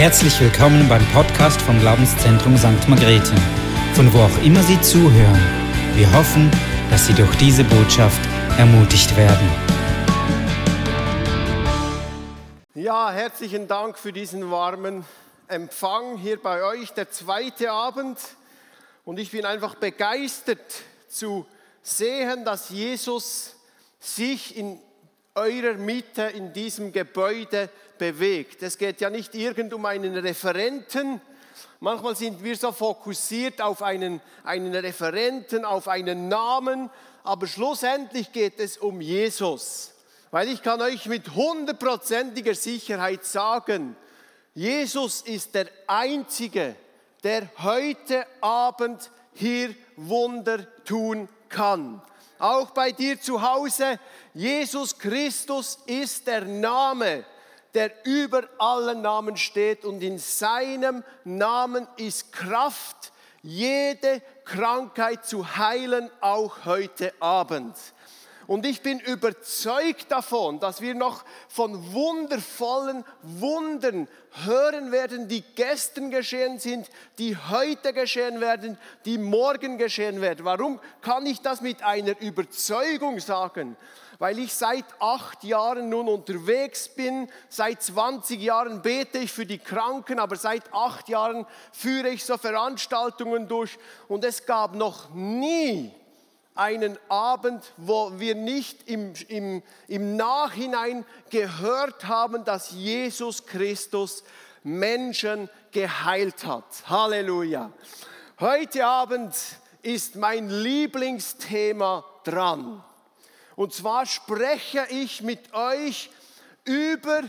Herzlich willkommen beim Podcast vom Glaubenszentrum St. Margrethe, von wo auch immer Sie zuhören. Wir hoffen, dass Sie durch diese Botschaft ermutigt werden. Ja, herzlichen Dank für diesen warmen Empfang hier bei euch, der zweite Abend. Und ich bin einfach begeistert zu sehen, dass Jesus sich in eurer Mitte in diesem Gebäude bewegt. Es geht ja nicht irgend um einen Referenten. Manchmal sind wir so fokussiert auf einen, einen Referenten, auf einen Namen, aber schlussendlich geht es um Jesus. Weil ich kann euch mit hundertprozentiger Sicherheit sagen, Jesus ist der Einzige, der heute Abend hier Wunder tun kann auch bei dir zu Hause, Jesus Christus ist der Name, der über allen Namen steht und in seinem Namen ist Kraft, jede Krankheit zu heilen, auch heute Abend. Und ich bin überzeugt davon, dass wir noch von wundervollen Wundern hören werden, die gestern geschehen sind, die heute geschehen werden, die morgen geschehen werden. Warum kann ich das mit einer Überzeugung sagen? Weil ich seit acht Jahren nun unterwegs bin, seit 20 Jahren bete ich für die Kranken, aber seit acht Jahren führe ich so Veranstaltungen durch und es gab noch nie einen Abend, wo wir nicht im, im, im Nachhinein gehört haben, dass Jesus Christus Menschen geheilt hat. Halleluja. Heute Abend ist mein Lieblingsthema dran. Und zwar spreche ich mit euch über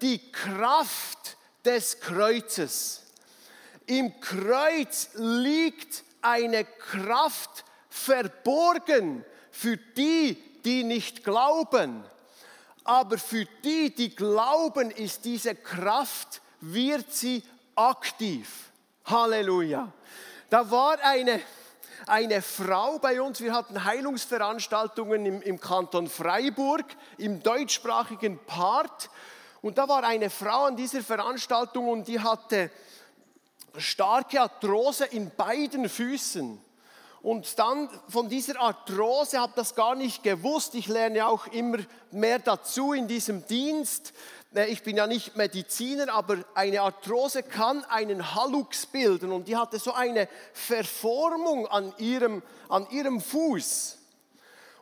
die Kraft des Kreuzes. Im Kreuz liegt eine Kraft verborgen für die, die nicht glauben. Aber für die, die glauben, ist diese Kraft, wird sie aktiv. Halleluja. Da war eine, eine Frau bei uns, wir hatten Heilungsveranstaltungen im, im Kanton Freiburg, im deutschsprachigen Part. Und da war eine Frau an dieser Veranstaltung und die hatte starke Arthrose in beiden Füßen. Und dann von dieser Arthrose, habe das gar nicht gewusst. Ich lerne auch immer mehr dazu in diesem Dienst. Äh, ich bin ja nicht Mediziner, aber eine Arthrose kann einen Hallux bilden und die hatte so eine Verformung an ihrem, an ihrem Fuß.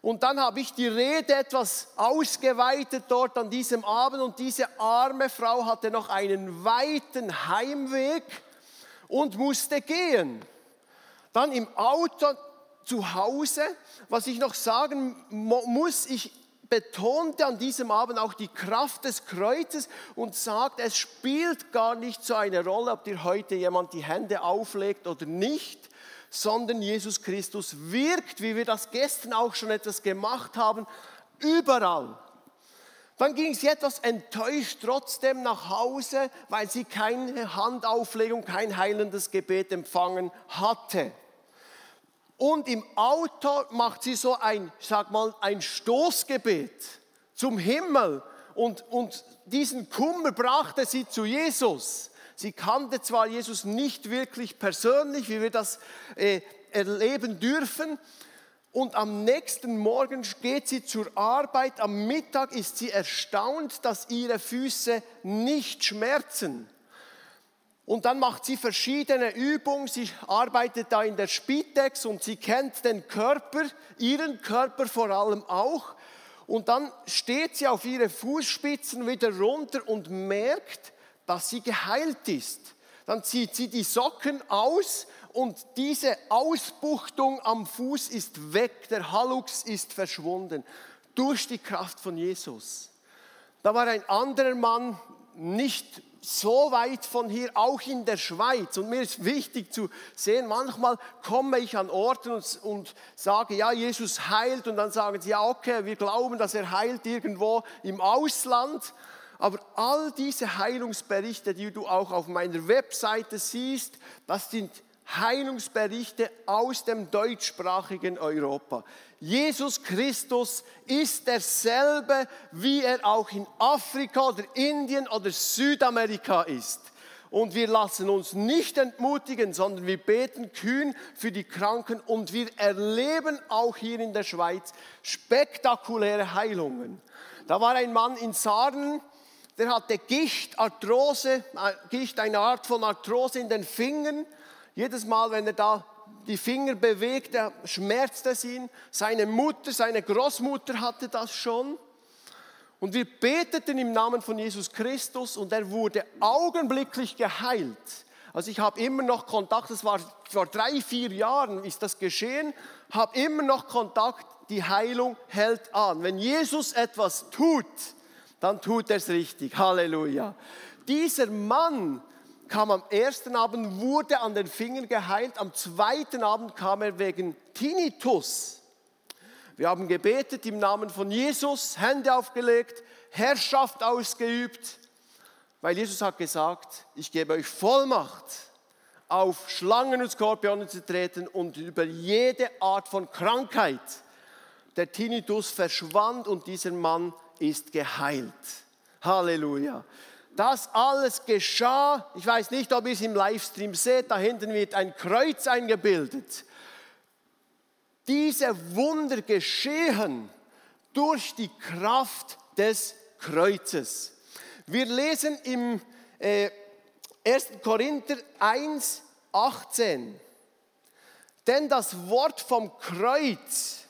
Und dann habe ich die Rede etwas ausgeweitet dort an diesem Abend und diese arme Frau hatte noch einen weiten Heimweg und musste gehen. Dann im Auto zu Hause, was ich noch sagen muss, ich betonte an diesem Abend auch die Kraft des Kreuzes und sagt, es spielt gar nicht so eine Rolle, ob dir heute jemand die Hände auflegt oder nicht, sondern Jesus Christus wirkt, wie wir das gestern auch schon etwas gemacht haben, überall. Dann ging sie etwas enttäuscht trotzdem nach Hause, weil sie keine Handauflegung, kein heilendes Gebet empfangen hatte. Und im Auto macht sie so ein, sag mal, ein Stoßgebet zum Himmel. Und, und diesen Kummer brachte sie zu Jesus. Sie kannte zwar Jesus nicht wirklich persönlich, wie wir das äh, erleben dürfen. Und am nächsten Morgen geht sie zur Arbeit. Am Mittag ist sie erstaunt, dass ihre Füße nicht schmerzen. Und dann macht sie verschiedene Übungen. Sie arbeitet da in der Spitex und sie kennt den Körper, ihren Körper vor allem auch. Und dann steht sie auf ihre Fußspitzen wieder runter und merkt, dass sie geheilt ist. Dann zieht sie die Socken aus und diese Ausbuchtung am Fuß ist weg. Der Hallux ist verschwunden durch die Kraft von Jesus. Da war ein anderer Mann, nicht so weit von hier, auch in der Schweiz. Und mir ist wichtig zu sehen, manchmal komme ich an Orten und, und, sage, ja, Jesus heilt. Und dann sagen sie, ja, okay, wir glauben, dass er heilt irgendwo im Ausland. Aber all diese Heilungsberichte, die du auch auf meiner Webseite siehst, das sind Heilungsberichte aus dem deutschsprachigen Europa. Jesus Christus ist derselbe, wie er auch in Afrika oder Indien oder Südamerika ist. Und wir lassen uns nicht entmutigen, sondern wir beten kühn für die Kranken und wir erleben auch hier in der Schweiz spektakuläre Heilungen. Da war ein Mann in Sarnen, der hatte Gicht, Arthrose, äh, Gicht, eine Art von Arthrose in den Fingern. Jedes Mal, wenn er da die Finger bewegte, schmerzte es ihn. Seine Mutter, seine Großmutter hatte das schon. Und wir beteten im Namen von Jesus Christus und er wurde augenblicklich geheilt. Also ich habe immer noch Kontakt, das war vor drei, vier Jahren ist das geschehen, habe immer noch Kontakt, die Heilung hält an. Wenn Jesus etwas tut, dann tut er es richtig. Halleluja. Dieser Mann kam am ersten Abend, wurde an den Fingern geheilt, am zweiten Abend kam er wegen Tinnitus. Wir haben gebetet im Namen von Jesus, Hände aufgelegt, Herrschaft ausgeübt, weil Jesus hat gesagt, ich gebe euch Vollmacht, auf Schlangen und Skorpione zu treten und über jede Art von Krankheit. Der Tinnitus verschwand und dieser Mann ist geheilt. Halleluja. Das alles geschah. Ich weiß nicht, ob ihr es im Livestream seht. Da hinten wird ein Kreuz eingebildet. Diese Wunder geschehen durch die Kraft des Kreuzes. Wir lesen im äh, 1. Korinther 1, 18. Denn das Wort vom Kreuz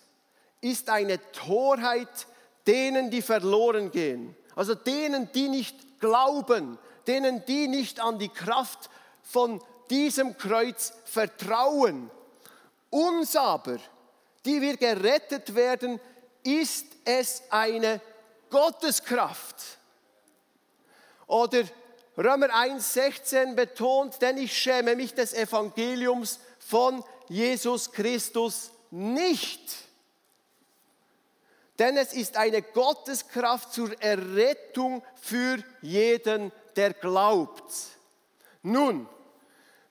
ist eine Torheit denen, die verloren gehen. Also denen, die nicht glauben, denen, die nicht an die Kraft von diesem Kreuz vertrauen. Uns aber, die wir gerettet werden, ist es eine Gotteskraft. Oder Römer 1,16 betont, denn ich schäme mich des Evangeliums von Jesus Christus nicht. Denn es ist eine Gotteskraft zur Errettung für jeden, der glaubt. Nun,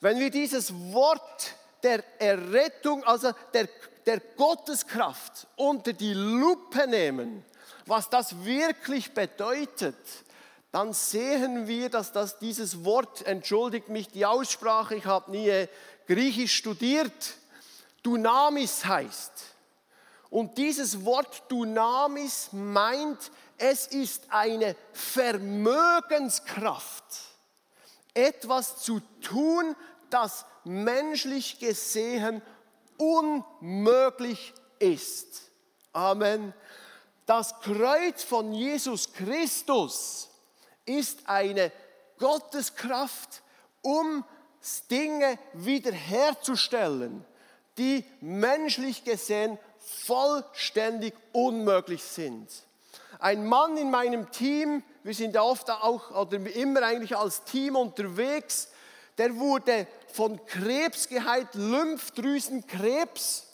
wenn wir dieses Wort der Errettung, also der der Gotteskraft unter die Lupe nehmen, was das wirklich bedeutet, dann sehen wir, dass das dieses Wort, entschuldigt mich die Aussprache, ich habe nie Griechisch studiert, Dunamis heißt. Und dieses Wort Dunamis meint, es ist eine Vermögenskraft, etwas zu tun, das menschlich gesehen unmöglich ist. Amen. Das Kreuz von Jesus Christus ist eine Gotteskraft, um Dinge wiederherzustellen, die menschlich gesehen vollständig unmöglich sind. Ein Mann in meinem Team, wir sind ja oft auch oder immer eigentlich als Team unterwegs, der wurde von Krebs geheilt, Lymphdrüsenkrebs,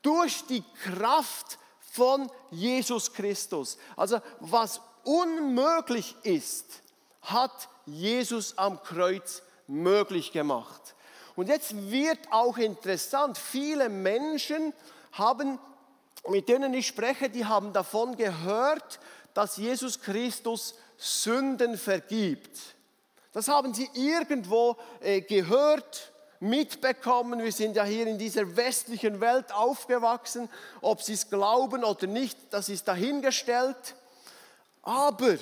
durch die Kraft von Jesus Christus. Also was unmöglich ist, hat Jesus am Kreuz möglich gemacht. Und jetzt wird auch interessant, viele Menschen haben, mit denen ich spreche, die haben davon gehört, dass Jesus Christus Sünden vergibt. Das haben sie irgendwo äh, gehört, mitbekommen. Wir sind ja hier in dieser westlichen Welt aufgewachsen. Ob sie es glauben oder nicht, das ist dahingestellt. Aber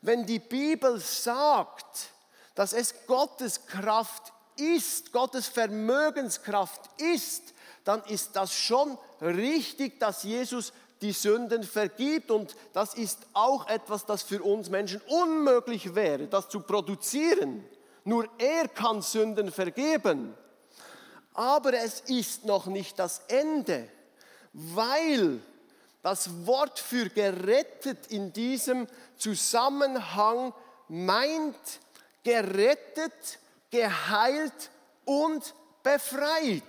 wenn die Bibel sagt, dass es Gottes Kraft ist, Gottes Vermögenskraft ist, dann ist das schon richtig, dass Jesus die Sünden vergibt. Und das ist auch etwas, das für uns Menschen unmöglich wäre, das zu produzieren. Nur er kann Sünden vergeben. Aber es ist noch nicht das Ende, weil das Wort für gerettet in diesem Zusammenhang meint gerettet, geheilt und befreit.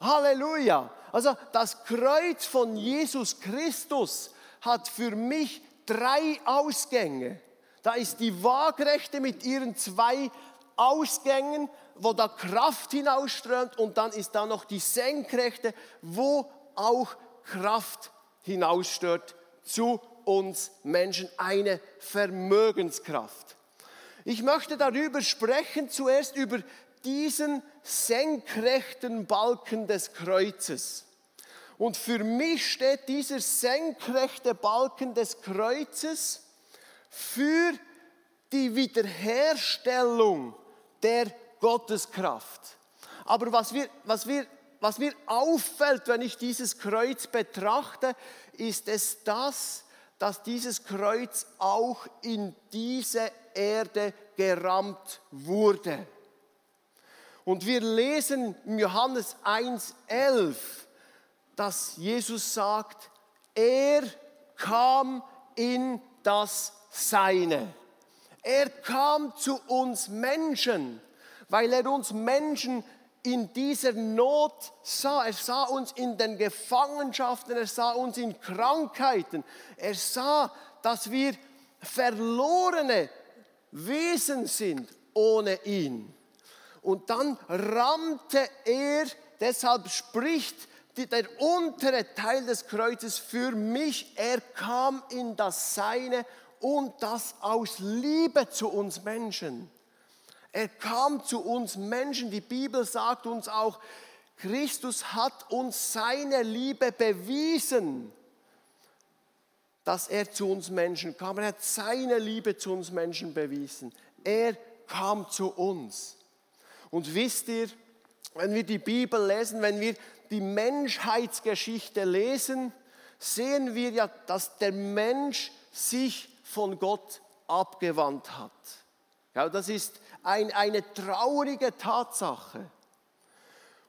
Halleluja. Also das Kreuz von Jesus Christus hat für mich drei Ausgänge. Da ist die Waagrechte mit ihren zwei Ausgängen, wo da Kraft hinausströmt und dann ist da noch die Senkrechte, wo auch Kraft hinausstört zu uns Menschen, eine Vermögenskraft. Ich möchte darüber sprechen, zuerst über diesen senkrechten Balken des Kreuzes. Und für mich steht dieser senkrechte Balken des Kreuzes für die Wiederherstellung der Gotteskraft. Aber was, wir, was, wir, was mir auffällt, wenn ich dieses Kreuz betrachte, ist es das, dass dieses Kreuz auch in diese Erde gerammt wurde. Und wir lesen in Johannes 1,11, dass Jesus sagt, er kam in das Seine. Er kam zu uns Menschen, weil er uns Menschen in dieser Not sah. Er sah uns in den Gefangenschaften, er sah uns in Krankheiten. Er sah, dass wir verlorene Wesen sind ohne ihn. Und dann rammte er, deshalb spricht der untere Teil des Kreuzes für mich, er kam in das Seine und das aus Liebe zu uns Menschen. Er kam zu uns Menschen. Die Bibel sagt uns auch, Christus hat uns seine Liebe bewiesen, dass er zu uns Menschen kam. Er hat seine Liebe zu uns Menschen bewiesen. Er kam zu uns. Und wisst ihr, wenn wir die Bibel lesen, wenn wir die Menschheitsgeschichte lesen, sehen wir ja, dass der Mensch sich von Gott abgewandt hat. Ja, das ist ein, eine traurige Tatsache.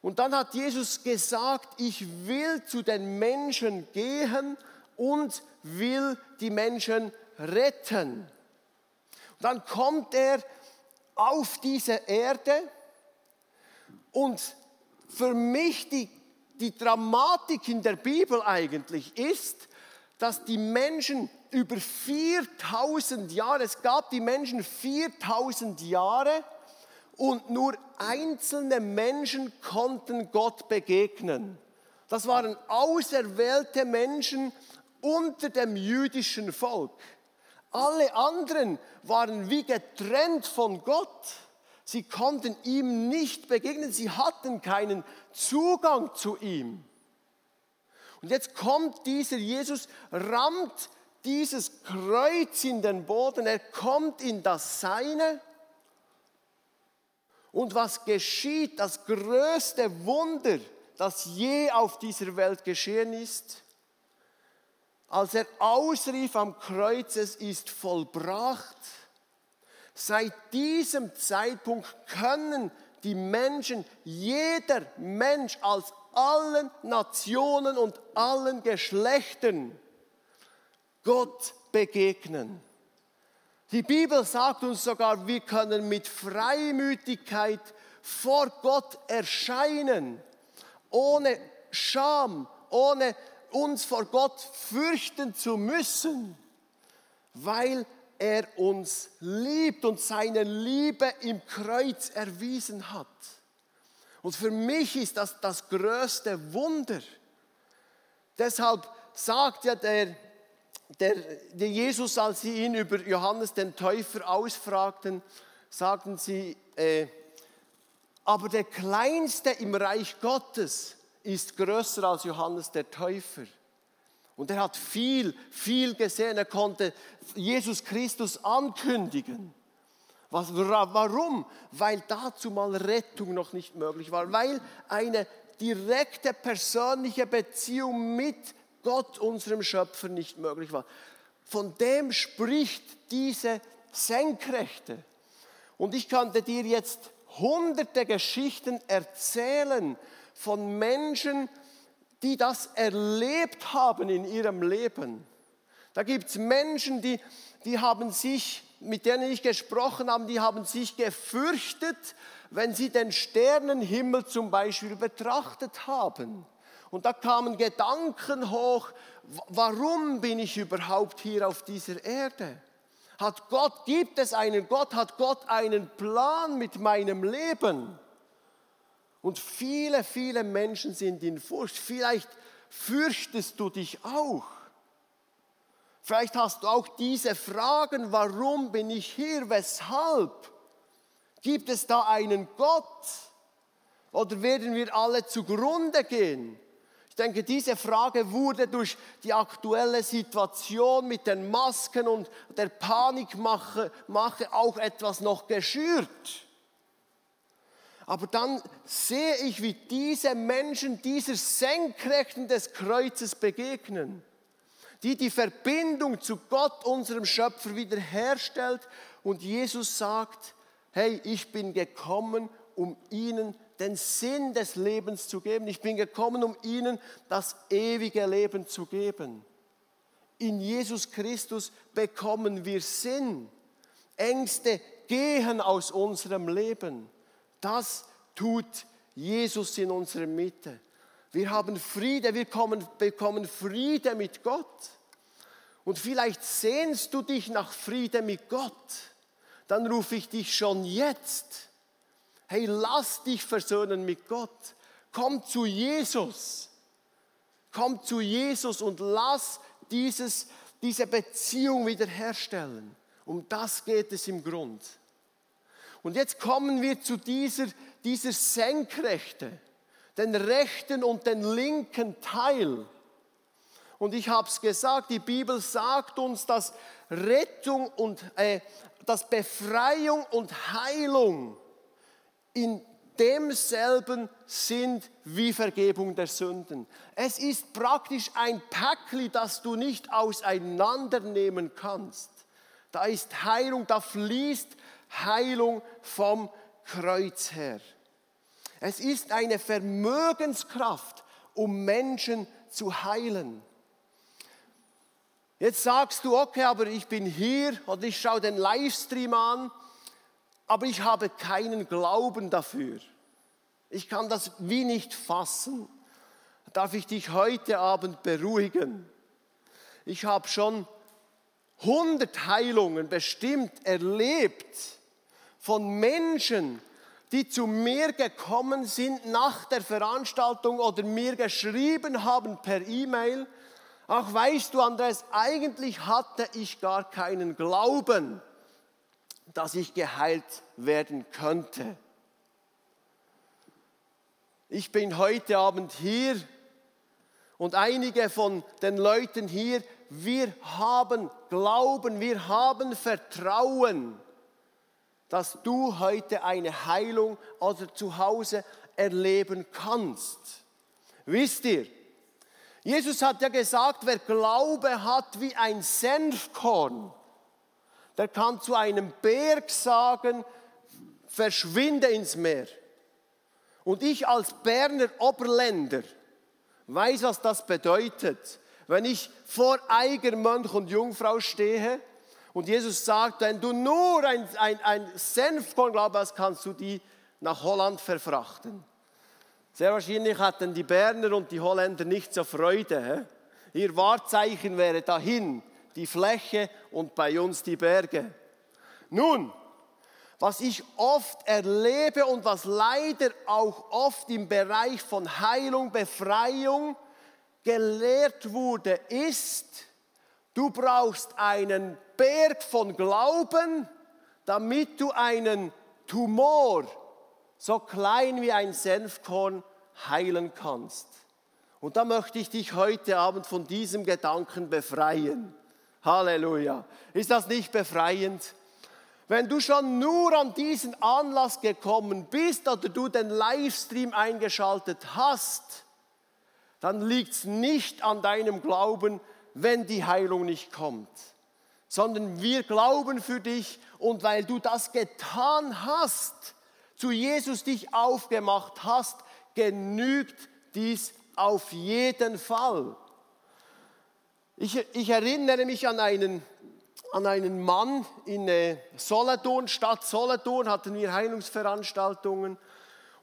Und dann hat Jesus gesagt, ich will zu den Menschen gehen und will die Menschen retten. Und dann kommt er auf diese Erde und für mich die, die Dramatik in der Bibel eigentlich ist, dass die Menschen über 4000 Jahre, es gab die Menschen 4000 Jahre und nur einzelne Menschen konnten Gott begegnen. Das waren auserwählte Menschen unter dem jüdischen Volk. Alle anderen waren wie getrennt von Gott. Sie konnten ihm nicht begegnen, sie hatten keinen Zugang zu ihm. Und jetzt kommt dieser Jesus, rammt dieses Kreuz in den Boden, er kommt in das Seine. Und was geschieht, das größte Wunder, das je auf dieser Welt geschehen ist, als er ausrief am Kreuz, es ist vollbracht, seit diesem Zeitpunkt können die Menschen, jeder Mensch als allen Nationen und allen Geschlechtern Gott begegnen. Die Bibel sagt uns sogar, wir können mit Freimütigkeit vor Gott erscheinen, ohne Scham, ohne uns vor Gott fürchten zu müssen, weil er uns liebt und seine Liebe im Kreuz erwiesen hat. Und für mich ist das das größte Wunder. Deshalb sagt ja der, der, der Jesus, als sie ihn über Johannes den Täufer ausfragten, sagten sie, äh, aber der Kleinste im Reich Gottes ist größer als Johannes der Täufer. Und er hat viel, viel gesehen. Er konnte Jesus Christus ankündigen. Was, warum? Weil dazu mal Rettung noch nicht möglich war. Weil eine direkte persönliche Beziehung mit Gott, unserem Schöpfer, nicht möglich war. Von dem spricht diese Senkrechte. Und ich könnte dir jetzt hunderte Geschichten erzählen von Menschen, die das erlebt haben in ihrem Leben. Da gibt es Menschen, die, die haben sich mit denen ich gesprochen habe, die haben sich gefürchtet, wenn sie den Sternenhimmel zum Beispiel betrachtet haben. Und da kamen Gedanken hoch, warum bin ich überhaupt hier auf dieser Erde? Hat Gott, gibt es einen Gott, hat Gott einen Plan mit meinem Leben? Und viele, viele Menschen sind in Furcht. Vielleicht fürchtest du dich auch. Vielleicht hast du auch diese Fragen, warum bin ich hier, weshalb? Gibt es da einen Gott? Oder werden wir alle zugrunde gehen? Ich denke, diese Frage wurde durch die aktuelle Situation mit den Masken und der Panikmache Mache auch etwas noch geschürt. Aber dann sehe ich, wie diese Menschen dieser Senkrechten des Kreuzes begegnen, die die Verbindung zu Gott, unserem Schöpfer, wiederherstellt. Und Jesus sagt, hey, ich bin gekommen, um ihnen den Sinn des Lebens zu geben. Ich bin gekommen, um ihnen das ewige Leben zu geben. In Jesus Christus bekommen wir Sinn. Ängste gehen aus unserem Leben. Das tut Jesus in unserer Mitte. Wir haben Friede, wir kommen, bekommen Friede mit Gott. Und vielleicht sehnst du dich nach Friede mit Gott. Dann rufe ich dich schon jetzt hey, lass dich versöhnen mit Gott. Komm zu Jesus. Komm zu Jesus und lass dieses, diese Beziehung wiederherstellen. Um das geht es im Grund. Und jetzt kommen wir zu dieser, dieser Senkrechte, den rechten und den linken Teil. Und ich habe es gesagt, die Bibel sagt uns, dass Rettung und äh, dass Befreiung und Heilung in demselben sind wie Vergebung der Sünden. Es ist praktisch ein Päckli, das du nicht auseinandernehmen kannst. Da ist Heilung, da fließt Heilung vom Kreuz her. Es ist eine Vermögenskraft, um Menschen zu heilen. Jetzt sagst du, okay, aber ich bin hier oder ich schaue den Livestream an aber ich habe keinen Glauben dafür. Ich kann das wie nicht fassen. Darf ich dich heute Abend beruhigen? Ich habe schon 100 Heilungen bestimmt erlebt von Menschen, die zu mir gekommen sind nach der Veranstaltung oder mir geschrieben haben per E-Mail. Ach, weißt du, Andreas, eigentlich hatte ich gar keinen Glauben dass ich geheilt werden könnte. Ich bin heute Abend hier und einige von den Leuten hier, wir haben Glauben, wir haben Vertrauen, dass du heute eine Heilung oder zu Hause erleben kannst. Wisst ihr, Jesus hat ja gesagt, wer Glaube hat wie ein Senfkorn, der kann zu einem Berg sagen, verschwinde ins Meer. Und ich als Berner Oberländer weiß, was das bedeutet. Wenn ich vor Eigermönch und Jungfrau stehe und Jesus sagt, wenn du nur ein, ein, ein Senfkorn glaubst, kannst du die nach Holland verfrachten. Sehr wahrscheinlich hatten die Berner und die Holländer nicht so Freude. He? Ihr Wahrzeichen wäre dahin die Fläche und bei uns die Berge. Nun, was ich oft erlebe und was leider auch oft im Bereich von Heilung, Befreiung gelehrt wurde, ist, du brauchst einen Berg von Glauben, damit du einen Tumor, so klein wie ein Senfkorn, heilen kannst. Und da möchte ich dich heute Abend von diesem Gedanken befreien. Halleluja. Ist das nicht befreiend? Wenn du schon nur an diesen Anlass gekommen bist oder du den Livestream eingeschaltet hast, dann liegt es nicht an deinem Glauben, wenn die Heilung nicht kommt, sondern wir glauben für dich und weil du das getan hast, zu Jesus dich aufgemacht hast, genügt dies auf jeden Fall. Ich, ich erinnere mich an einen, an einen Mann in äh, Solothurn, Stadt Solothurn, hatten wir Heilungsveranstaltungen.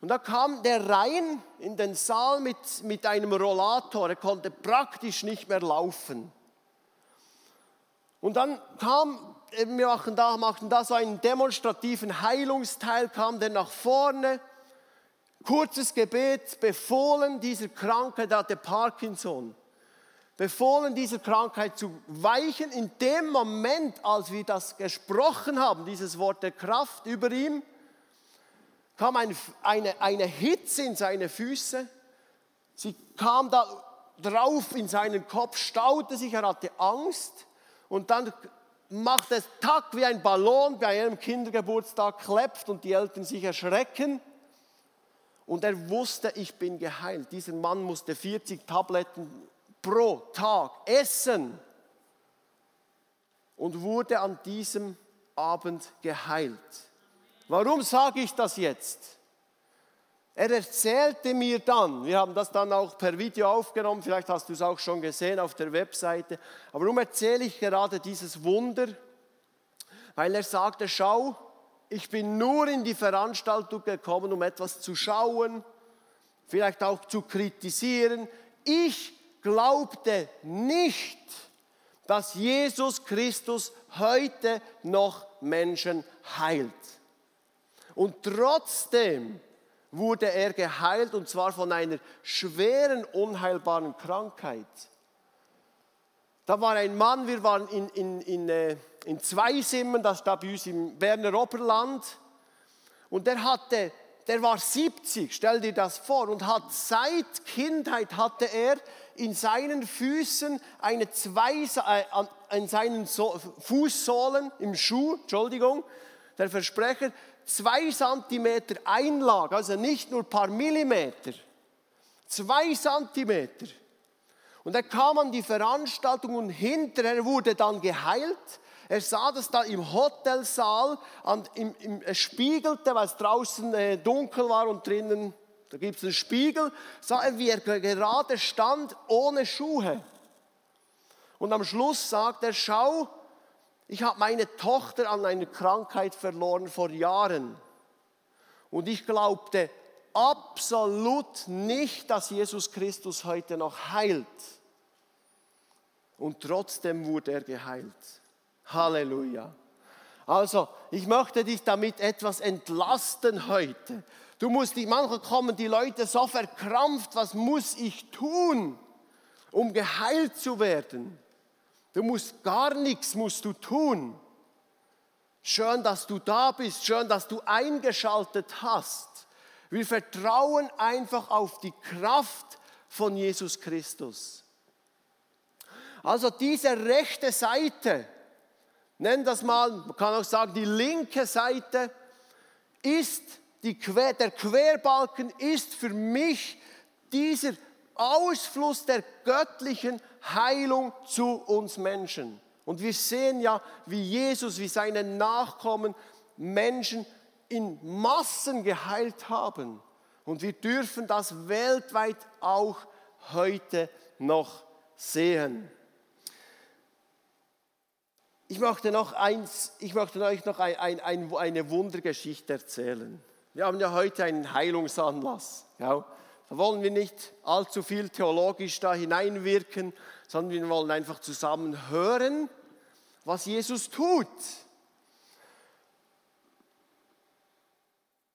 Und da kam der rein in den Saal mit, mit einem Rollator. Er konnte praktisch nicht mehr laufen. Und dann kam, wir machten da, machten da so einen demonstrativen Heilungsteil, kam der nach vorne. Kurzes Gebet, befohlen, dieser Kranke, der hatte Parkinson. befohlen, dieser Krankheit zu weichen. In dem Moment, als wir das gesprochen haben, dieses Wort der Kraft über ihm, kam ein, eine, eine Hitze in seine Füße. Sie kam da drauf in seinen Kopf, staute sich, er hatte Angst und dann macht es tack wie ein Ballon bei einem Kindergeburtstag klepft und die Eltern sich erschrecken. Und er wusste, ich bin geheilt. Dieser Mann musste 40 Tabletten pro Tag essen und wurde an diesem Abend geheilt. Warum sage ich das jetzt? Er erzählte mir dann, wir haben das dann auch per Video aufgenommen, vielleicht hast du es auch schon gesehen auf der Webseite, aber warum erzähle ich gerade dieses Wunder? Weil er sagte, schau, ich bin nur in die Veranstaltung gekommen, um etwas zu schauen, vielleicht auch zu kritisieren. Ich glaubte nicht, dass Jesus Christus heute noch Menschen heilt. Und trotzdem wurde er geheilt und zwar von einer schweren, unheilbaren Krankheit. Da war ein Mann, wir waren in, in, in, äh, in Zweisimmen, das da bei uns im Berner Oberland, und der hatte, der war 70, stell dir das vor, und hat seit Kindheit hatte er in seinen Füßen eine zwei, äh, in seinen so Fußsohlen im Schuh, Entschuldigung, der Versprecher, zwei Zentimeter Einlage, also nicht nur ein paar Millimeter, zwei Zentimeter. Und er kam an die Veranstaltung und hinterher wurde dann geheilt. Er sah das da im Hotelsaal, und im, im, es spiegelte, weil es draußen äh, dunkel war und drinnen, da gibt es einen Spiegel, sah er, wie er gerade stand, ohne Schuhe. Und am Schluss sagt er, schau, ich habe meine Tochter an einer Krankheit verloren vor Jahren. Und ich glaubte absolut nicht, dass Jesus Christus heute noch heilt. Und trotzdem wurde er geheilt. Halleluja. Also, ich möchte dich damit etwas entlasten heute. Du musst dich, manchmal kommen die Leute so verkrampft, was muss ich tun, um geheilt zu werden? Du musst gar nichts musst du tun. Schön, dass du da bist, schön, dass du eingeschaltet hast. Wir vertrauen einfach auf die Kraft von Jesus Christus. Also diese rechte Seite, nenn das mal, man kann auch sagen, die linke Seite ist die der Querbalken ist für mich dieser Ausfluss der göttlichen Heilung zu uns Menschen. Und wir sehen ja, wie Jesus, wie seine Nachkommen Menschen in Massen geheilt haben. Und wir dürfen das weltweit auch heute noch sehen. Ich möchte, noch eins, ich möchte euch noch ein, ein, eine Wundergeschichte erzählen. Wir haben ja heute einen Heilungsanlass. Ja. Da wollen wir nicht allzu viel theologisch da hineinwirken, sondern wir wollen einfach zusammen hören, was Jesus tut.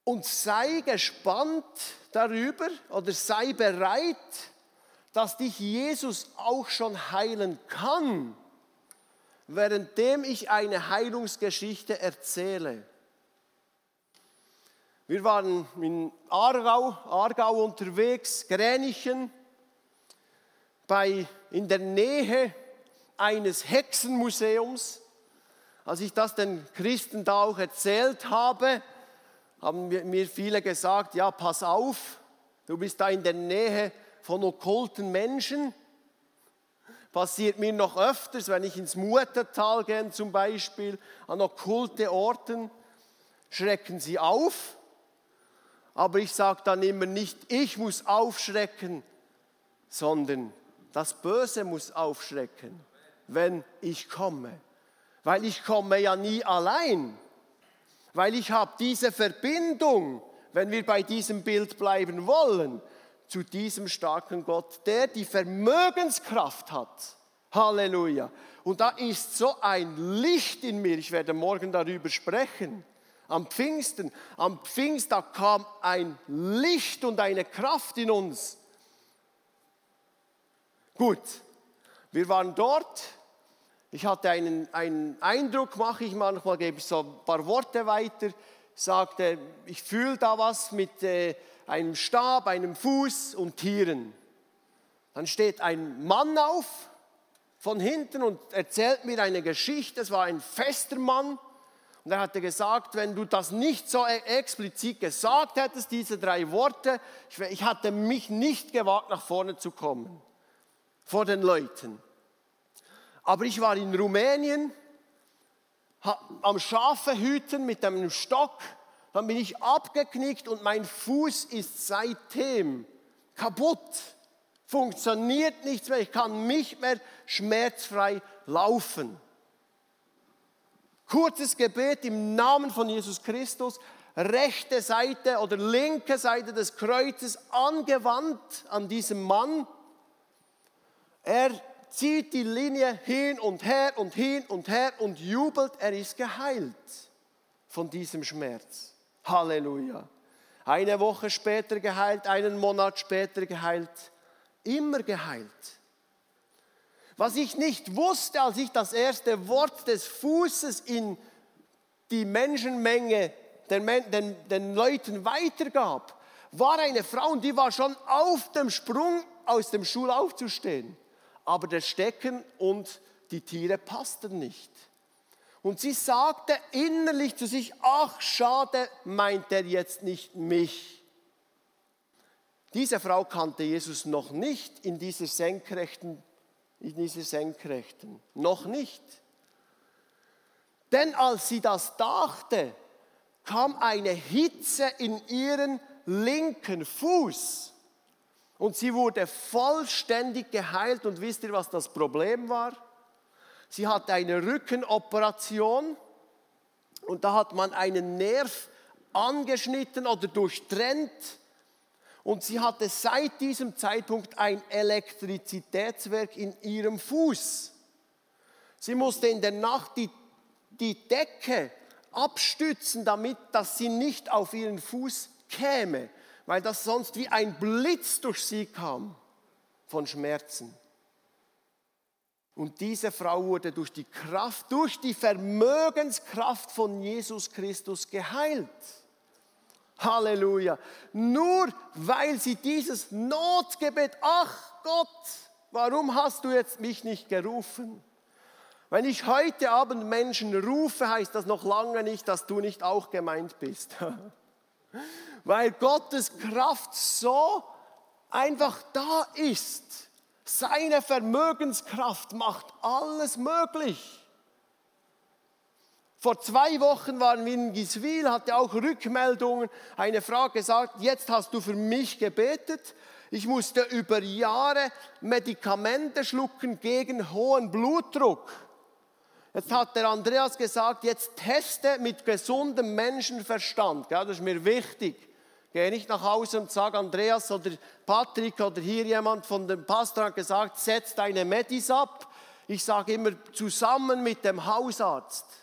Und sei gespannt darüber oder sei bereit, dass dich Jesus auch schon heilen kann, währenddem ich eine Heilungsgeschichte erzähle. Wir waren in Aargau, Aargau unterwegs, Gränichen, bei, in der Nähe eines Hexenmuseums. Als ich das den Christen da auch erzählt habe, haben mir viele gesagt, ja, pass auf, du bist da in der Nähe von okkulten Menschen. Passiert mir noch öfters, wenn ich ins Muttertal gehe zum Beispiel, an okkulte Orten, schrecken sie auf aber ich sage dann immer nicht, ich muss aufschrecken, sondern das Böse muss aufschrecken, wenn ich komme. Weil ich komme ja nie allein. Weil ich habe diese Verbindung, wenn wir bei diesem Bild bleiben wollen, zu diesem starken Gott, der die Vermögenskraft hat. Halleluja. Und da ist so ein Licht in mir, ich werde morgen darüber sprechen am Pfingsten, am Pfingsttag kam ein Licht und eine Kraft in uns. Gut, Wir waren dort. Ich hatte einen, einen Eindruck, mache ich manchmal, gebe ich so ein paar Worte weiter, sagte, ich fühle da was mit äh, einem Stab, einem Fuß und Tieren. Dann steht ein Mann auf von hinten und erzählt mir eine Geschichte. Es war ein fester Mann. Und er hatte gesagt, wenn du das nicht so e- explizit gesagt hättest, diese drei Worte, ich hatte mich nicht gewagt, nach vorne zu kommen vor den Leuten. Aber ich war in Rumänien am Schafe hüten mit einem Stock, dann bin ich abgeknickt und mein Fuß ist seitdem kaputt, funktioniert nichts mehr, ich kann nicht mehr schmerzfrei laufen. Kurzes Gebet im Namen von Jesus Christus, rechte Seite oder linke Seite des Kreuzes angewandt an diesem Mann. Er zieht die Linie hin und her und hin und her und jubelt, er ist geheilt von diesem Schmerz. Halleluja. Eine Woche später geheilt, einen Monat später geheilt, immer geheilt. Was ich nicht wusste, als ich das erste Wort des Fußes in die Menschenmenge den, den, den Leuten weitergab, war eine Frau und die war schon auf dem Sprung aus dem Stuhl aufzustehen. Aber das Stecken und die Tiere passten nicht. Und sie sagte innerlich zu sich, ach schade, meint er jetzt nicht mich. Diese Frau kannte Jesus noch nicht in dieser senkrechten in diese Senkrechten. Noch nicht. Denn als sie das dachte, kam eine Hitze in ihren linken Fuß und sie wurde vollständig geheilt. Und wisst ihr, was das Problem war? Sie hatte eine Rückenoperation und da hat man einen Nerv angeschnitten oder durchtrennt und sie hatte seit diesem Zeitpunkt ein Elektrizitätswerk in ihrem Fuß. Sie musste in der Nacht die, die Decke abstützen, damit dass sie nicht auf ihren Fuß käme, weil das sonst wie ein Blitz durch sie kam von Schmerzen. Und diese Frau wurde durch die Kraft, durch die Vermögenskraft von Jesus Christus geheilt. Halleluja. Nur weil sie dieses Notgebet, ach Gott, warum hast du jetzt mich nicht gerufen? Wenn ich heute Abend Menschen rufe, heißt das noch lange nicht, dass du nicht auch gemeint bist. weil Gottes Kraft so einfach da ist. Seine Vermögenskraft macht alles möglich. Vor zwei Wochen waren wir in Giswil, hatte auch Rückmeldungen. Eine Frau gesagt, jetzt hast du für mich gebetet. Ich musste über Jahre Medikamente schlucken gegen hohen Blutdruck. Jetzt hat der Andreas gesagt, jetzt teste mit gesundem Menschenverstand. Ja, das ist mir wichtig. Gehe nicht nach Hause und sage, Andreas oder Patrick oder hier jemand von dem Pastor hat gesagt, setz deine Medis ab. Ich sage immer zusammen mit dem Hausarzt.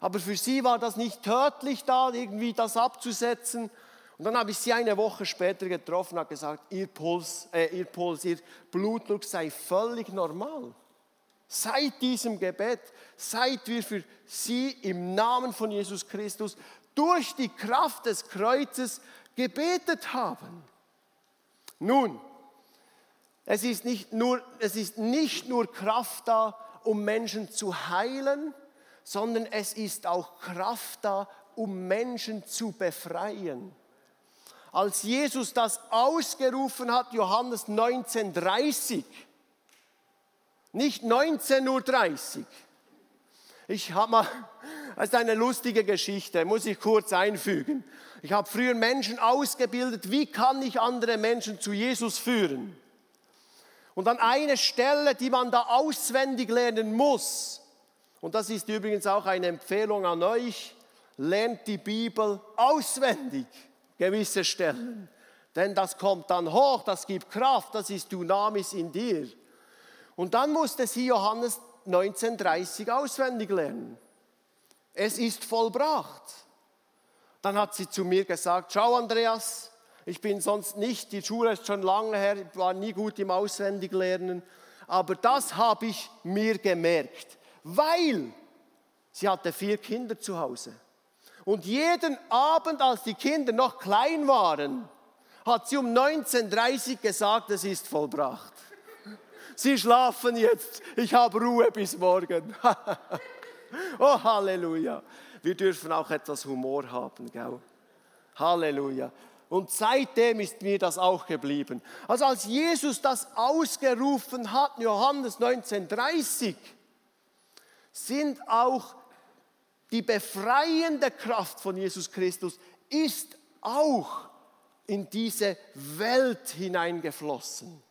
Aber für sie war das nicht tödlich da, irgendwie das abzusetzen. Und dann habe ich sie eine Woche später getroffen und habe gesagt, ihr Puls, äh, ihr Puls, ihr Blutdruck sei völlig normal. Seit diesem Gebet, seit wir für sie im Namen von Jesus Christus durch die Kraft des Kreuzes gebetet haben. Nun, es ist nicht nur, es ist nicht nur Kraft da, um Menschen zu heilen, sondern es ist auch Kraft da, um Menschen zu befreien. Als Jesus das ausgerufen hat, Johannes 1930, nicht 19.30 Uhr. Ich habe mal, das ist eine lustige Geschichte, muss ich kurz einfügen. Ich habe früher Menschen ausgebildet, wie kann ich andere Menschen zu Jesus führen? Und an eine Stelle, die man da auswendig lernen muss, und das ist übrigens auch eine Empfehlung an euch, lernt die Bibel auswendig, gewisse Stellen. Denn das kommt dann hoch, das gibt Kraft, das ist Dynamis in dir. Und dann musste sie Johannes 1930 auswendig lernen. Es ist vollbracht. Dann hat sie zu mir gesagt, schau Andreas, ich bin sonst nicht, die Schule ist schon lange her, war nie gut im Auswendiglernen, Aber das habe ich mir gemerkt, weil sie hatte vier Kinder zu Hause. Und jeden Abend, als die Kinder noch klein waren, hat sie um 19.30 Uhr gesagt, es ist vollbracht. Sie schlafen jetzt, ich habe Ruhe bis morgen. oh, Halleluja. Wir dürfen auch etwas Humor haben, gell? Halleluja. Und seitdem ist mir das auch geblieben. Also als Jesus das ausgerufen hat, Johannes 1930, sind auch die befreiende Kraft von Jesus Christus ist auch in diese Welt hineingeflossen.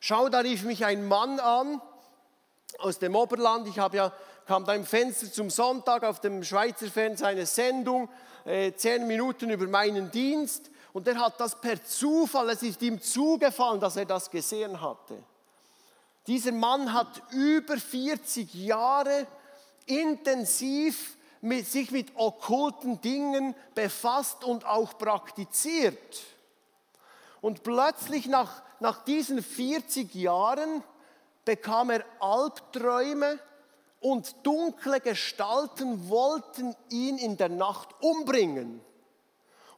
Schau, da rief mich ein Mann an aus dem Oberland. Ich habe ja, kam da im Fenster zum Sonntag auf dem Schweizer Fernsehen eine Sendung, äh, zehn Minuten über meinen Dienst. Und er hat das per Zufall, es ist ihm zugefallen, dass er das gesehen hatte. Dieser Mann hat über 40 Jahre intensiv mit, sich mit okkulten Dingen befasst und auch praktiziert. Und plötzlich nach, nach diesen 40 Jahren bekam er Albträume und dunkle Gestalten wollten ihn in der Nacht umbringen.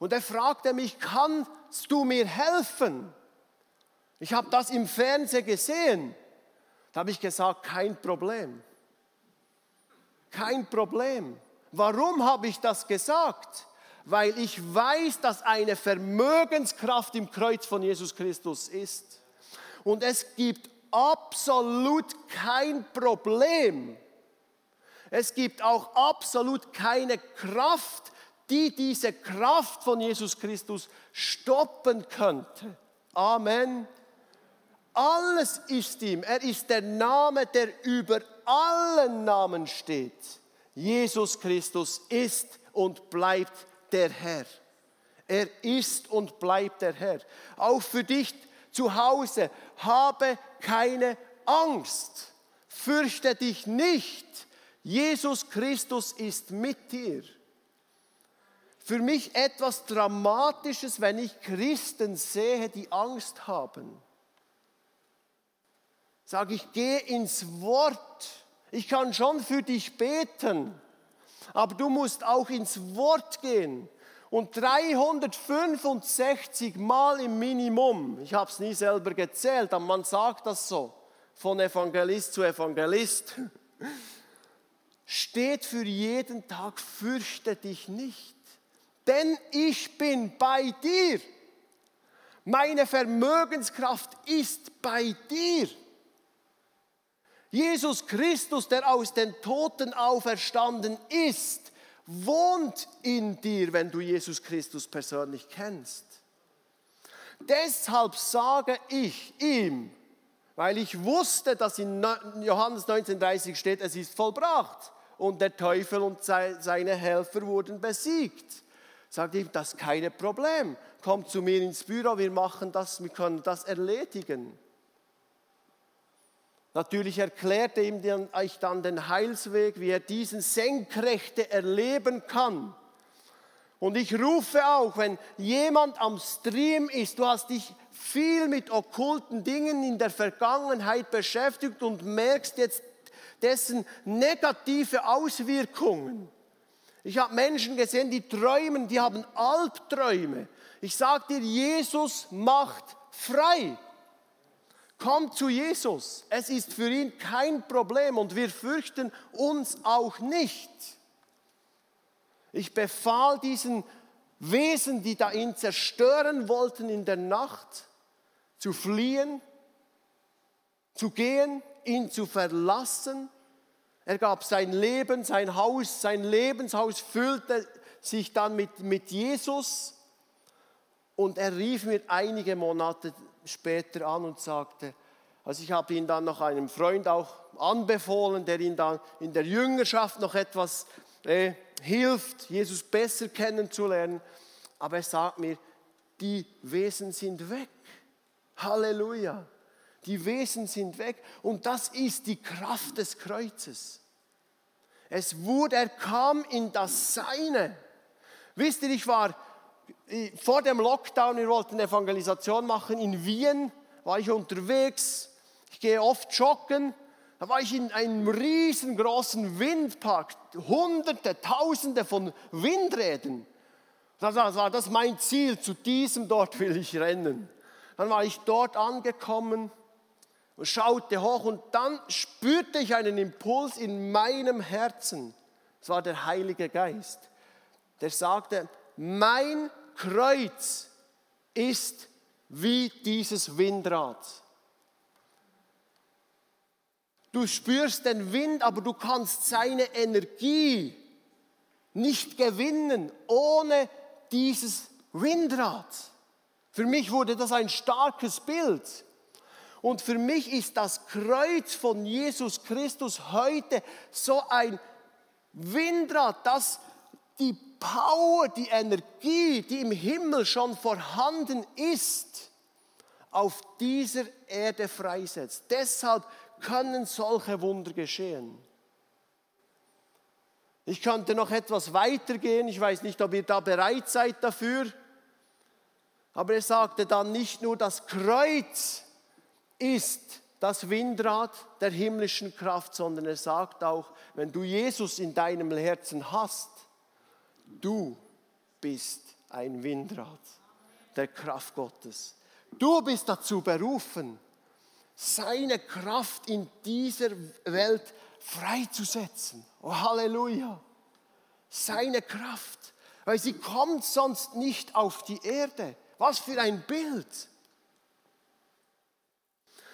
Und er fragte mich, kannst du mir helfen? Ich habe das im Fernsehen gesehen. Da habe ich gesagt, kein Problem. Kein Problem. Warum habe ich das gesagt? Weil ich weiß, dass eine Vermögenskraft im Kreuz von Jesus Christus ist. Und es gibt absolut kein Problem. Es gibt auch absolut keine Kraft, die diese Kraft von Jesus Christus stoppen könnte. Amen. Alles ist ihm. Er ist der Name, der über allen Namen steht. Jesus Christus ist und bleibt der Herr. Er ist und bleibt der Herr. Auch für dich zu Hause, habe keine Angst. Fürchte dich nicht. Jesus Christus ist mit dir. Für mich etwas Dramatisches, wenn ich Christen sehe, die Angst haben. Sage ich, geh ins Wort ich kann schon für dich beten, aber du musst auch ins Wort gehen. Und 365 Mal im Minimum, ich habe es nie selber gezählt, aber man sagt das so, von Evangelist zu Evangelist, steht für jeden Tag, fürchte dich nicht, denn ich bin bei dir. Meine Vermögenskraft ist bei dir. Jesus Christus, der aus den Toten auferstanden ist, wohnt in dir, wenn du Jesus Christus persönlich kennst. Deshalb sage ich ihm, weil ich wusste, dass in Johannes 19,30 steht, es ist vollbracht und der Teufel und seine Helfer wurden besiegt. Sagt ihm, das ist kein Problem. Komm zu mir ins Büro, wir machen das, wir können das erledigen. Natürlich erklärte ihm ich dann den Heilsweg, wie er diesen Senkrechte erleben kann. Und ich rufe auch, wenn jemand am Stream ist, du hast dich viel mit okkulten Dingen in der Vergangenheit beschäftigt und merkst jetzt dessen negative Auswirkungen. Ich habe Menschen gesehen, die träumen, die haben Albträume. Ich sage dir, Jesus macht frei. Kommt zu Jesus. Es ist für ihn kein Problem und wir fürchten uns auch nicht. Ich befahl diesen Wesen, die da ihn zerstören wollten in der Nacht, zu fliehen, zu gehen, ihn zu verlassen. Er gab sein Leben, sein Haus, sein Lebenshaus füllte sich dann mit, mit Jesus. Und er rief mir einige Monate später an und sagte, also ich habe ihn dann noch einem Freund auch anbefohlen, der ihn dann in der Jüngerschaft noch etwas äh, hilft, Jesus besser kennenzulernen. Aber er sagt mir, die Wesen sind weg. Halleluja. Die Wesen sind weg. Und das ist die Kraft des Kreuzes. Es wurde, er kam in das Seine. Wisst ihr, ich war vor dem Lockdown, wir wollten Evangelisation machen in Wien, war ich unterwegs Ich gehe oft joggen. Da war ich in einem riesengroßen Windpark, hunderte, tausende von Windrädern. Das war das mein Ziel, zu diesem dort will ich rennen. Dann war ich dort angekommen und schaute hoch und dann spürte ich einen Impuls in meinem Herzen. Es war der Heilige Geist, der sagte, mein Kreuz ist wie dieses Windrad. Du spürst den Wind, aber du kannst seine Energie nicht gewinnen ohne dieses Windrad. Für mich wurde das ein starkes Bild. Und für mich ist das Kreuz von Jesus Christus heute so ein Windrad, das die Power, die Energie, die im Himmel schon vorhanden ist, auf dieser Erde freisetzt. Deshalb können solche Wunder geschehen. Ich könnte noch etwas weitergehen, ich weiß nicht, ob ihr da bereit seid dafür, aber er sagte dann nicht nur, das Kreuz ist das Windrad der himmlischen Kraft, sondern er sagt auch, wenn du Jesus in deinem Herzen hast, du bist ein Windrad der Kraft Gottes. Du bist dazu berufen, seine Kraft in dieser Welt freizusetzen. Oh Halleluja. Seine Kraft. Weil sie kommt sonst nicht auf die Erde. Was für ein Bild.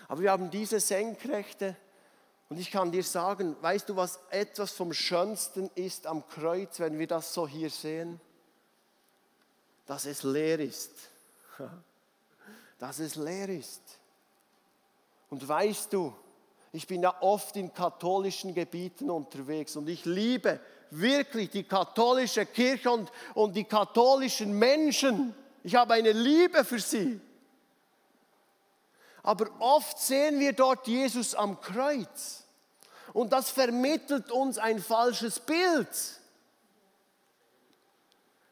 Aber wir haben diese Senkrechte und ich kann dir sagen, weißt du, was etwas vom Schönsten ist am Kreuz, wenn wir das so hier sehen? Dass es leer ist. Dass es leer ist. Und weißt du, ich bin ja oft in katholischen Gebieten unterwegs und ich liebe wirklich die katholische Kirche und, und die katholischen Menschen. Ich habe eine Liebe für sie. Aber oft sehen wir dort Jesus am Kreuz und das vermittelt uns ein falsches Bild.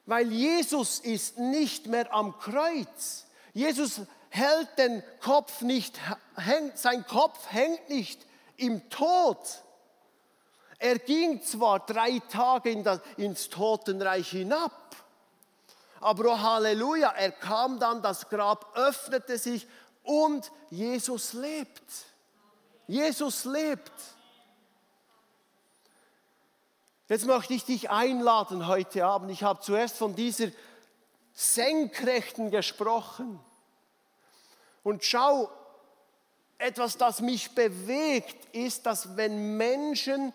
Weil Jesus ist nicht mehr am Kreuz. Jesus hält den Kopf nicht, hängt, sein Kopf hängt nicht im Tod. Er ging zwar drei Tage in das, ins Totenreich hinab, aber oh Halleluja, er kam dann, das Grab öffnete sich und Jesus lebt. Jesus lebt. Jetzt möchte ich dich einladen heute Abend. Ich habe zuerst von dieser Senkrechten gesprochen. Und schau, etwas, das mich bewegt, ist, dass wenn Menschen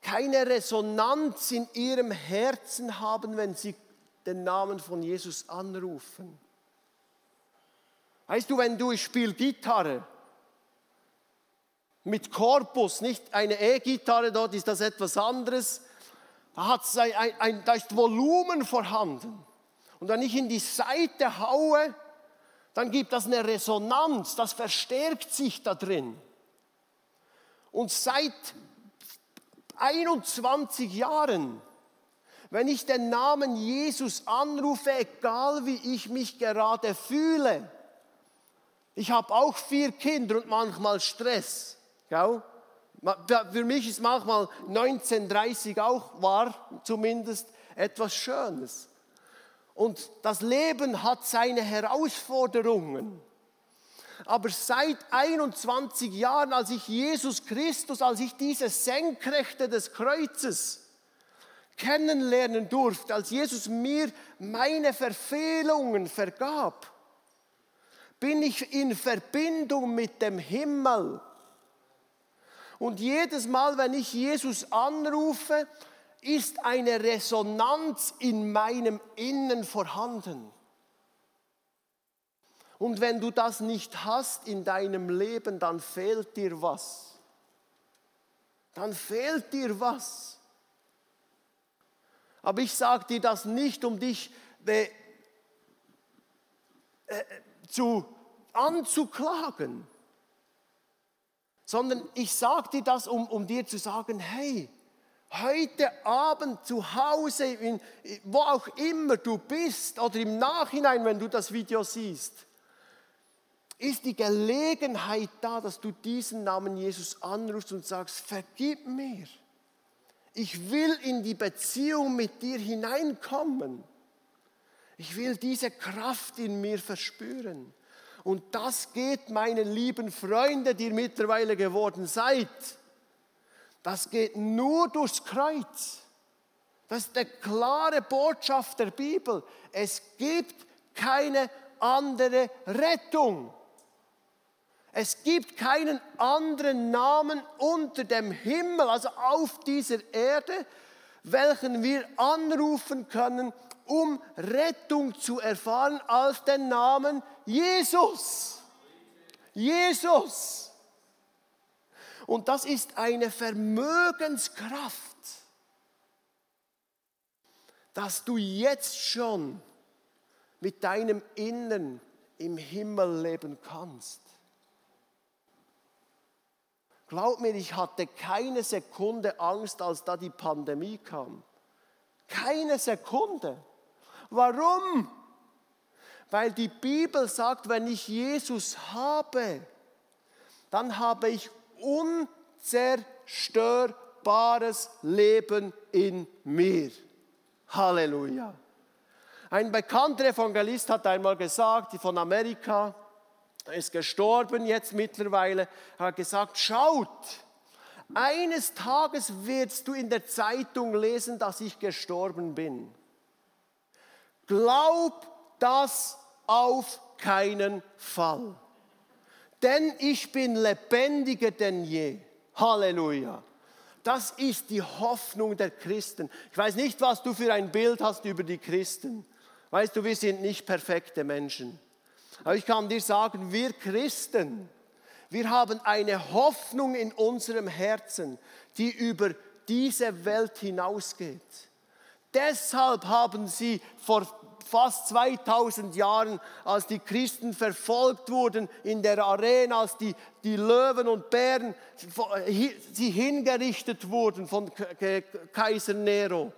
keine Resonanz in ihrem Herzen haben, wenn sie den Namen von Jesus anrufen. Weißt du, wenn du spiele Gitarre mit Korpus, nicht eine E-Gitarre, dort ist das etwas anderes. Da, ein, ein, ein, da ist Volumen vorhanden. Und wenn ich in die Seite haue, dann gibt das eine Resonanz, das verstärkt sich da drin. Und seit 21 Jahren, wenn ich den Namen Jesus anrufe, egal wie ich mich gerade fühle, ich habe auch vier Kinder und manchmal Stress. Gell? Für mich ist manchmal 1930 auch war zumindest etwas Schönes. Und das Leben hat seine Herausforderungen. Aber seit 21 Jahren, als ich Jesus Christus, als ich diese Senkrechte des Kreuzes kennenlernen durfte, als Jesus mir meine Verfehlungen vergab, bin ich in Verbindung mit dem Himmel. Und jedes Mal, wenn ich Jesus anrufe, ist eine Resonanz in meinem Innen vorhanden. Und wenn du das nicht hast in deinem Leben, dann fehlt dir was. Dann fehlt dir was. Aber ich sage dir das nicht, um dich äh, äh, zu, anzuklagen, sondern ich sage dir das, um, um dir zu sagen, hey, heute Abend zu Hause, in, wo auch immer du bist oder im Nachhinein, wenn du das Video siehst, ist die Gelegenheit da, dass du diesen Namen Jesus anrufst und sagst, vergib mir. Ich will in die Beziehung mit dir hineinkommen. Ich will diese Kraft in mir verspüren. Und das geht, meine lieben Freunde, die ihr mittlerweile geworden seid, das geht nur durchs Kreuz. Das ist eine klare Botschaft der Bibel. Es gibt keine andere Rettung. Es gibt keinen anderen Namen unter dem Himmel, also auf dieser Erde, welchen wir anrufen können, um Rettung zu erfahren, als den Namen Jesus. Jesus. Und das ist eine Vermögenskraft, dass du jetzt schon mit deinem Innern im Himmel leben kannst. Glaub mir, ich hatte keine Sekunde Angst, als da die Pandemie kam. Keine Sekunde. Warum? Weil die Bibel sagt, wenn ich Jesus habe, dann habe ich unzerstörbares Leben in mir. Halleluja. Ein bekannter Evangelist hat einmal gesagt, von Amerika, er ist gestorben jetzt mittlerweile, hat gesagt, schaut, eines Tages wirst du in der Zeitung lesen, dass ich gestorben bin. Glaub das auf keinen Fall. Denn ich bin lebendiger denn je. Halleluja. Das ist die Hoffnung der Christen. Ich weiß nicht, was du für ein Bild hast über die Christen. Weißt du, wir sind nicht perfekte Menschen. Aber ich kann dir sagen, wir Christen, wir haben eine Hoffnung in unserem Herzen, die über diese Welt hinausgeht. Deshalb haben sie vor fast 2000 Jahren, als die Christen verfolgt wurden in der Arena, als die, die Löwen und Bären sie hingerichtet wurden von Kaiser Nero,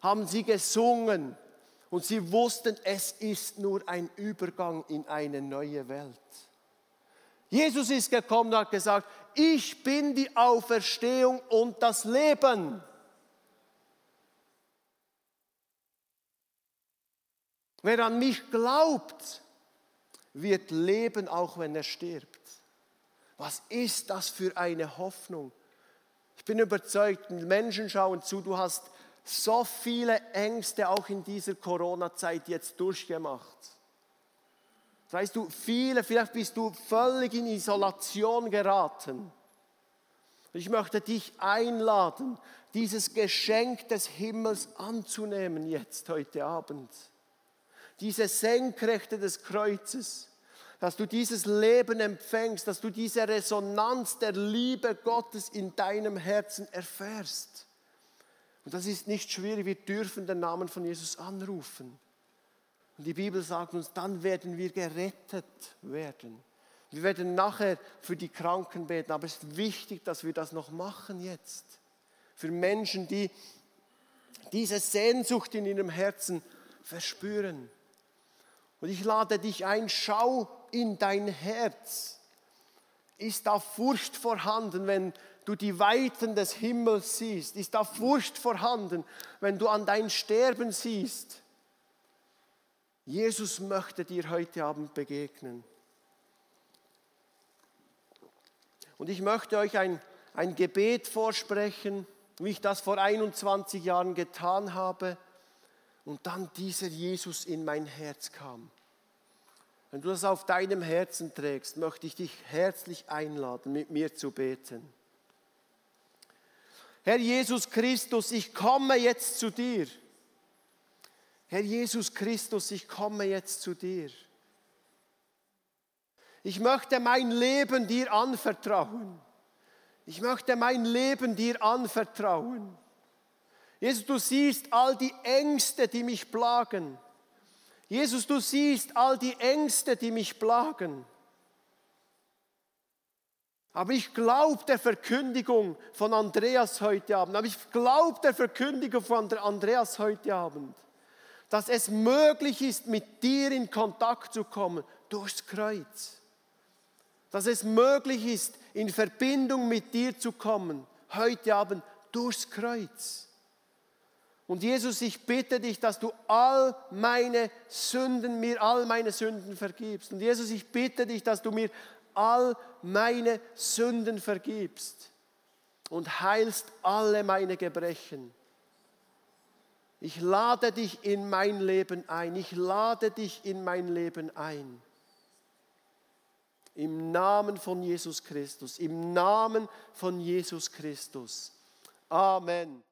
haben sie gesungen und sie wussten, es ist nur ein Übergang in eine neue Welt. Jesus ist gekommen und hat gesagt, ich bin die Auferstehung und das Leben. Wer an mich glaubt, wird leben, auch wenn er stirbt. Was ist das für eine Hoffnung? Ich bin überzeugt, Menschen schauen zu, du hast so viele Ängste auch in dieser Corona-Zeit jetzt durchgemacht. Weißt du, viele, vielleicht bist du völlig in Isolation geraten. Ich möchte dich einladen, dieses Geschenk des Himmels anzunehmen jetzt, heute Abend. Diese Senkrechte des Kreuzes, dass du dieses Leben empfängst, dass du diese Resonanz der Liebe Gottes in deinem Herzen erfährst. Und das ist nicht schwierig, wir dürfen den Namen von Jesus anrufen. Und die Bibel sagt uns, dann werden wir gerettet werden. Wir werden nachher für die Kranken beten, aber es ist wichtig, dass wir das noch machen jetzt. Für Menschen, die diese Sehnsucht in ihrem Herzen verspüren. Und ich lade dich ein, schau in dein Herz. Ist da Furcht vorhanden, wenn du die Weiten des Himmels siehst, ist da Furcht vorhanden, wenn du an dein Sterben siehst. Jesus möchte dir heute Abend begegnen. Und ich möchte euch ein, ein Gebet vorsprechen, wie ich das vor 21 Jahren getan habe und dann dieser Jesus in mein Herz kam. Wenn du das auf deinem Herzen trägst, möchte ich dich herzlich einladen, mit mir zu beten. Herr Jesus Christus, ich komme jetzt zu dir. Herr Jesus Christus, ich komme jetzt zu dir. Ich möchte mein Leben dir anvertrauen. Ich möchte mein Leben dir anvertrauen. Jesus, du siehst all die Ängste, die mich plagen. Jesus, du siehst all die Ängste, die mich plagen. Aber ich glaube der Verkündigung von Andreas heute Abend. Aber ich glaube der Verkündigung von Andreas heute Abend, dass es möglich ist, mit dir in Kontakt zu kommen durchs Kreuz. dass es möglich ist, in Verbindung mit dir zu kommen, heute Abend durchs Kreuz. Und Jesus, ich bitte dich, dass du all meine Sünden, mir all meine Sünden vergibst. Und Jesus, ich bitte dich, dass du mir all meine Sünden vergibst und heilst alle meine Gebrechen. Ich lade dich in mein Leben ein. Ich lade dich in mein Leben ein. Im Namen von Jesus Christus. Im Namen von Jesus Christus. Amen.